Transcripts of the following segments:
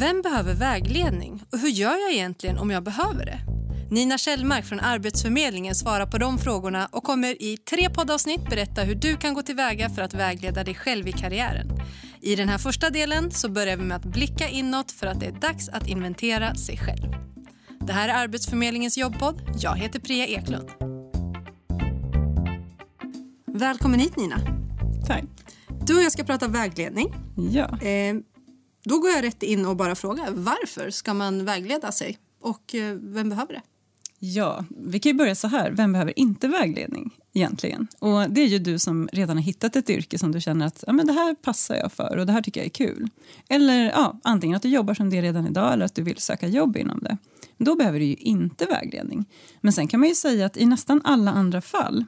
Vem behöver vägledning och hur gör jag egentligen om jag behöver det? Nina Kjellmark från Arbetsförmedlingen svarar på de frågorna och kommer i tre poddavsnitt berätta hur du kan gå tillväga för att vägleda dig själv i karriären. I den här första delen så börjar vi med att blicka inåt för att det är dags att inventera sig själv. Det här är Arbetsförmedlingens jobbpodd. Jag heter Priya Eklund. Välkommen hit Nina. Tack. Du och jag ska prata vägledning. Ja. Eh, då går jag rätt in och bara frågar varför ska man vägleda sig och eh, vem behöver det? ja, vi kan ju börja så här. Vem behöver inte vägledning egentligen? Och det är ju du som redan har hittat ett yrke som du känner att ja, men det här passar jag för och det här tycker jag är kul. Eller ja, antingen att du jobbar som det redan idag eller att du vill söka jobb inom det. Då behöver du ju inte vägledning. Men sen kan man ju säga att i nästan alla andra fall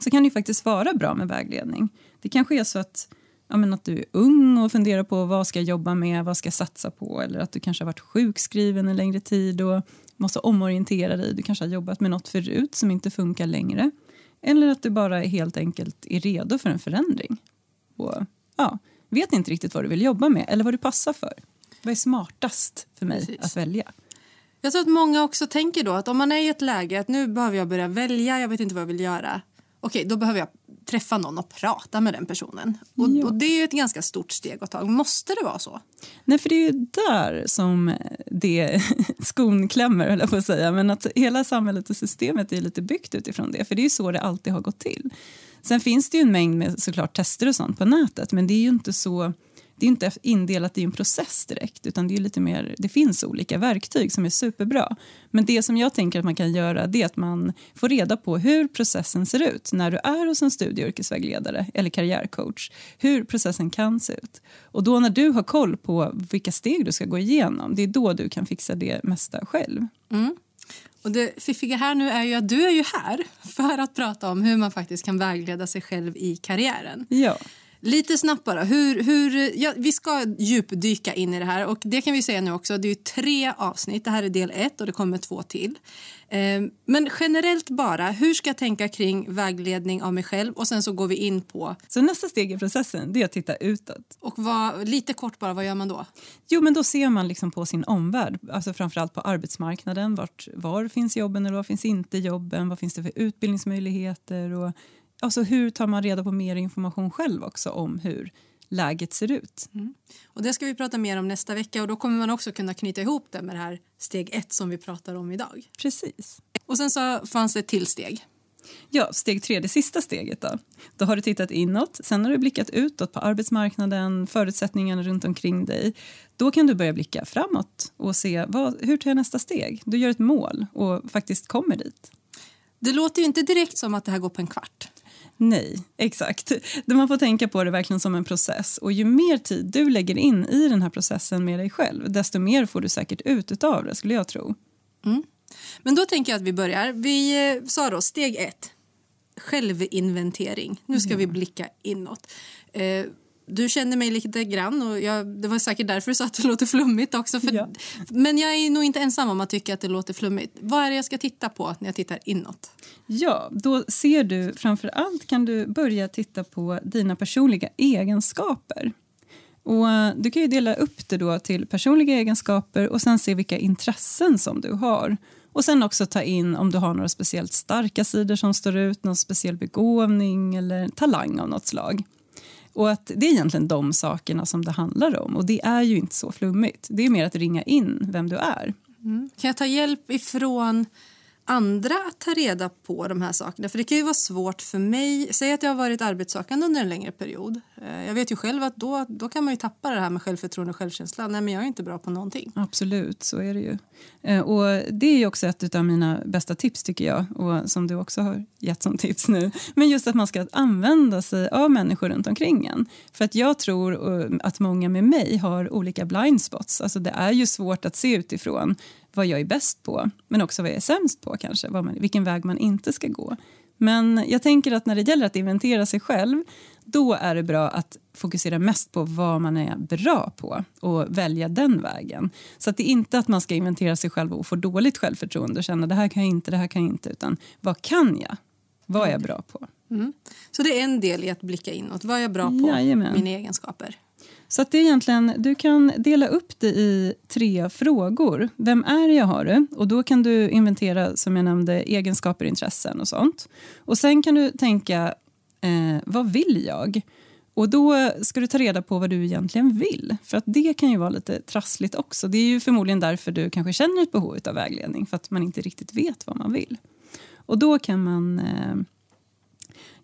så kan det ju faktiskt vara bra med vägledning. Det kanske är så att, ja, men att du är ung och funderar på vad ska jag jobba med, vad ska jag satsa på eller att du kanske har varit sjukskriven en längre tid och måste omorientera dig. Du kanske har jobbat med något förut som inte funkar längre. Eller att du bara helt enkelt är redo för en förändring. Och, ja, vet inte riktigt vad du vill jobba med eller vad du passar för. Vad är smartast för mig Precis. att välja? Jag tror att många också tänker då att om man är i ett läge att nu behöver jag börja välja, jag vet inte vad jag vill göra. Okej, då behöver jag träffa någon och prata med den personen. Och, Ja. och det är ett ganska stort steg att ta. Måste det vara så? Nej, för det är ju där som det skon klämmer, höll jag på att säga. Men att hela samhället och systemet är lite byggt utifrån det. För det är ju så det alltid har gått till. Sen finns det ju en mängd med såklart tester och sånt på nätet. Men det är ju inte så... Det är inte indelat i en process direkt, utan det är lite mer, det finns olika verktyg som är superbra. Men det som jag tänker att man kan göra det är att man får reda på hur processen ser ut när du är hos en studie och yrkesvägledare eller karriärcoach. Hur processen kan se ut. Och då när du har koll på vilka steg du ska gå igenom, det är då du kan fixa det mesta själv. Och det fiffiga här nu är ju att du är ju här för att prata om hur man faktiskt kan vägleda sig själv i karriären. Ja. Lite snabbt bara. Hur, hur, ja, vi ska djupdyka in i det här. Och det kan vi säga nu också. Det är tre avsnitt. Det här är del ett och det kommer två till. Eh, men generellt bara, hur ska jag tänka kring vägledning av mig själv? Och sen så går vi in på, Så nästa steg i processen är att titta utåt. och vad, lite kort bara, vad gör man då? Jo, men då ser man liksom på sin omvärld, alltså framförallt på arbetsmarknaden. Vart, var finns jobben eller var finns inte jobben? Vad finns det för utbildningsmöjligheter? Och, alltså, hur tar man reda på mer information själv också om hur läget ser ut? Och det ska vi prata mer om nästa vecka och då kommer man också kunna knyta ihop det med det här steg ett som vi pratar om idag. Precis. Och sen så fanns det ett till steg. Ja, steg tre, det sista steget då. Då har du tittat inåt, sen har du blickat utåt på arbetsmarknaden, förutsättningarna runt omkring dig. Då kan du börja blicka framåt och se vad, hur tar jag nästa steg? Du gör ett mål och faktiskt kommer dit. Det låter ju inte direkt som att det här går på en kvart. Nej, exakt. Man får tänka på det verkligen som en process. Och Ju mer tid du lägger in i den här processen med dig själv desto mer får du säkert ut av det, skulle jag tro. Men då tänker jag att vi börjar. Vi eh, sa då steg ett, självinventering. Nu ska vi blicka inåt. Eh, du känner mig lite grann och jag, det var säkert därför du sa att det låter flummigt också. För, Ja. Men jag är nog inte ensam om att tycka att det låter flummigt. Vad är det jag ska titta på när jag tittar inåt? Ja, då ser du framför allt kan du börja titta på dina personliga egenskaper. Och eh, du kan ju dela upp det då till personliga egenskaper och sen se vilka intressen som du har. Och sen också ta in om du har några speciellt starka sidor som står ut, någon speciell begåvning eller talang av något slag. Och att Det är egentligen de sakerna som det handlar om. Och det är ju inte så flummigt. Det är mer att ringa in vem du är. Mm. Kan jag ta hjälp ifrån andra att ta reda på de här sakerna? För det kan ju vara svårt för mig. Säg att jag har varit arbetssökande under en längre period. Eh, jag vet ju själv att då, då kan man ju tappa det här med självförtroende och självkänsla. Nej, men jag är inte bra på någonting. Absolut, så är det ju. Eh, och Det är ju också ett av mina bästa tips, tycker jag, och som du också har gett som tips nu. Men just att man ska använda sig av människor runt omkring en. För att jag tror eh, att många med mig har olika blind spots. Alltså det är ju svårt att se utifrån vad jag är bäst på, men också vad jag är sämst på kanske, vad man, vilken väg man inte ska gå. Men jag tänker att när det gäller att inventera sig själv, då är det bra att fokusera mest på vad man är bra på och välja den vägen. Så att det är inte att man ska inventera sig själv och få dåligt självförtroende och känna det här kan jag inte, det här kan jag inte, utan vad kan jag? Vad är jag bra på? Så det är en del i att blicka inåt. Vad är jag bra på? Jajamän. Mina egenskaper. Så att det är egentligen, du kan dela upp det i tre frågor. Vem är jag har du? Och då kan du inventera, som jag nämnde, egenskaper, intressen och sånt. Och sen kan du tänka, eh, vad vill jag? Och då ska du ta reda på vad du egentligen vill. För att det kan ju vara lite trassligt också. Det är ju förmodligen därför du kanske känner ett behov av vägledning. För att man inte riktigt vet vad man vill. Och då kan man eh,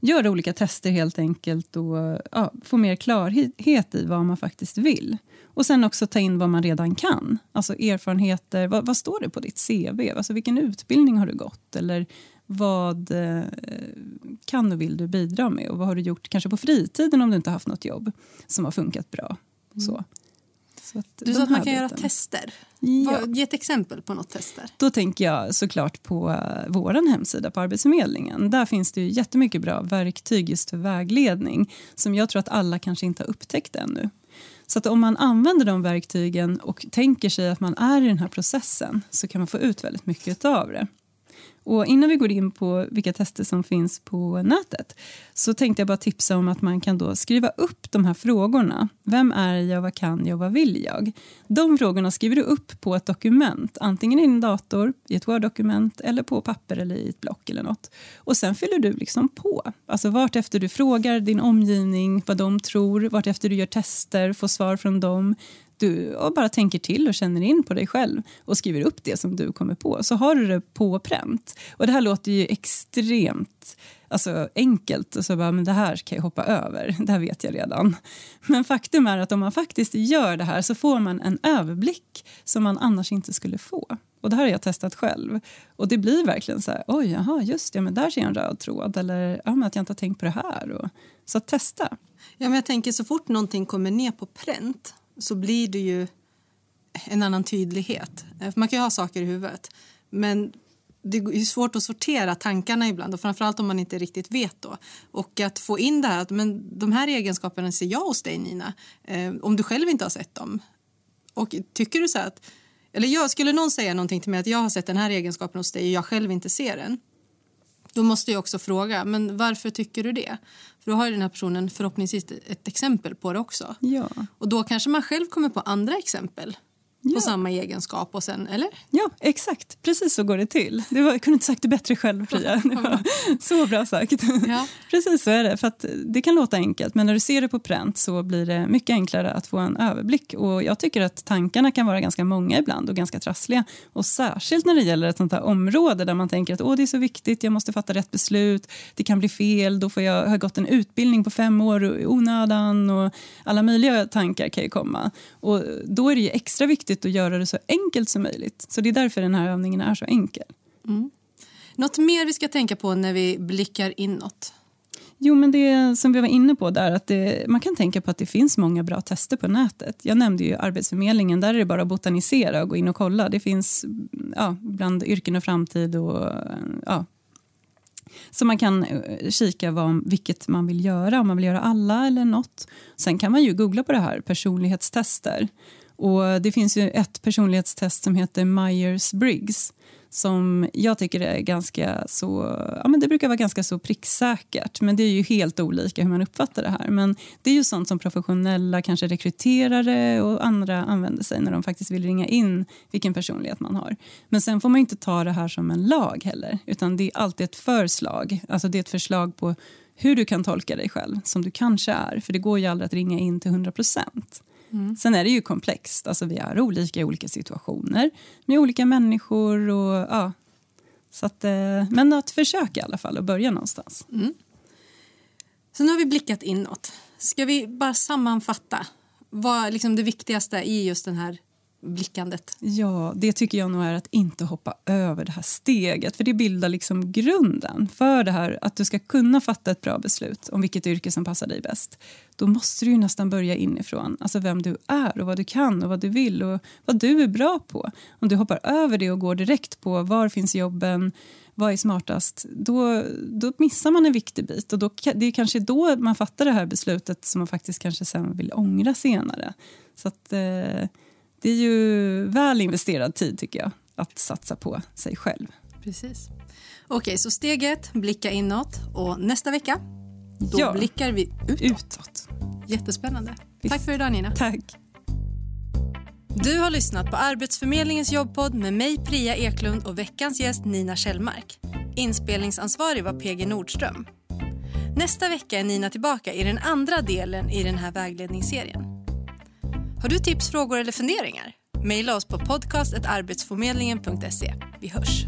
göra olika tester helt enkelt och ja, få mer klarhet i vad man faktiskt vill. Och sen också ta in vad man redan kan. Alltså erfarenheter. Vad, vad står det på ditt CV? Alltså vilken utbildning har du gått? Eller vad eh, kan och vill du bidra med? Och vad har du gjort kanske på fritiden om du inte haft något jobb som har funkat bra? Mm. Så. Du sa att man kan biten. göra tester. Ja. Ge ett exempel på något tester. Då tänker jag såklart på uh, vår hemsida på Arbetsförmedlingen. Där finns det ju jättemycket bra verktyg just för vägledning som jag tror att alla kanske inte har upptäckt ännu. Så att om man använder de verktygen och tänker sig att man är i den här processen så kan man få ut väldigt mycket av det. Och innan vi går in på vilka tester som finns på nätet så tänkte jag bara tipsa om att man kan då skriva upp de här frågorna. Vem är jag, vad kan jag, vad vill jag? De frågorna skriver du upp på ett dokument, antingen i din dator, i ett Word-dokument eller på papper eller i ett block eller något. Och sen fyller du liksom på. Alltså vart efter du frågar din omgivning vad de tror, vart efter du gör tester, får svar från dem du bara tänker till och känner in på dig själv och skriver upp det som du kommer på, så har du det på pränt. Och det här låter ju extremt alltså, enkelt. Och så bara, men det här kan jag hoppa över, det här vet jag redan. Men faktum är att om man faktiskt gör det här så får man en överblick som man annars inte skulle få. Och det här har jag testat själv. Och det blir verkligen så här, oj, jaha, just det, men där ser jag en röd tråd. Eller ja, men att jag inte har tänkt på det här. Och, så testa. Ja, men jag tänker så fort någonting kommer ner på pränt så blir det ju en annan tydlighet. Eh, man kan ju ha saker i huvudet, men det är svårt att sortera tankarna ibland och framförallt om man inte riktigt vet då. Och att få in det här att men de här egenskaperna ser jag hos dig Nina, eh, om du själv inte har sett dem. Och tycker du så att, eller jag, skulle någon säga någonting till mig att jag har sett den här egenskapen hos dig och jag själv inte ser den. Då måste jag också fråga, men varför tycker du det? För då har den här personen förhoppningsvis ett exempel på det också. Ja. Och då kanske man själv kommer på andra exempel ja. på samma egenskap. Och sen, eller? Ja, exakt. Precis så går det till. Det var, jag kunde inte sagt det bättre själv, Fria. så bra sagt. Ja. Precis så är det. För det kan låta enkelt, men när du ser det på pränt så blir det mycket enklare att få en överblick. Och Jag tycker att tankarna kan vara ganska många ibland och ganska trassliga. Och Särskilt när det gäller ett sånt här område där man tänker att Åh, det är så viktigt, jag måste fatta rätt beslut, det kan bli fel, då får jag ha gått en utbildning på fem år i onödan och alla möjliga tankar kan ju komma. Och Då är det extra viktigt viktigt att göra det så enkelt som möjligt. Så Det är därför den här övningen är så enkel. Mm. Något mer vi ska tänka på när vi blickar inåt? Jo, men det som vi var inne på där, att det, man kan tänka på att det finns många bra tester på nätet. Jag nämnde ju Arbetsförmedlingen, där är det bara att botanisera och gå in och kolla. Det finns ja, bland yrken och framtid och ja, så man kan eh, kika vad, vilket man vill göra, om man vill göra alla eller nåt. Sen kan man ju googla på det här, personlighetstester. Och det finns ju ett personlighetstest som heter Myers-Briggs som jag tycker är ganska så, ja men det brukar vara ganska så pricksäkert men det är ju helt olika hur man uppfattar det här. Men det är ju sånt som professionella kanske rekryterare och andra använder sig när de faktiskt vill ringa in vilken personlighet man har. Men sen får man inte ta det här som en lag heller utan det är alltid ett förslag, alltså det är ett förslag på hur du kan tolka dig själv som du kanske är för det går ju aldrig att ringa in till 100 procent. Mm. Sen är det ju komplext. Alltså, vi är olika i olika situationer med olika människor. Och, ja. så att, eh, men att försöka i alla fall och börja någonstans. Mm. Så nu har vi blickat inåt. Ska vi bara sammanfatta vad liksom det viktigaste i just den här blickandet? Ja, det tycker jag nog är att inte hoppa över det här steget. För det bildar liksom grunden för det här att du ska kunna fatta ett bra beslut om vilket yrke som passar dig bäst. Då måste du nästan börja inifrån. Alltså vem du är och vad du kan och vad du vill och vad du är bra på. Om du hoppar över det och går direkt på var finns jobben, vad är smartast, då, då missar man en viktig bit. Och då, det är kanske då man fattar det här beslutet som man faktiskt kanske sen vill ångra senare. Så att... Eh, det är ju väl investerad tid tycker jag, att satsa på sig själv. Precis. Okej, så steg ett, blicka inåt. Och nästa vecka? Då Ja. blickar vi ut. Utåt. Jättespännande. Visst. Tack för idag Nina. Tack. Du har lyssnat på Arbetsförmedlingens jobbpodd med mig Priya Eklund och veckans gäst Nina Kjellmark. Inspelningsansvarig var PG Nordström. Nästa vecka är Nina tillbaka i den andra delen i den här vägledningsserien. Har du tips, frågor eller funderingar? Maila oss på podcastetarbetsförmedlingen.se. Vi hörs!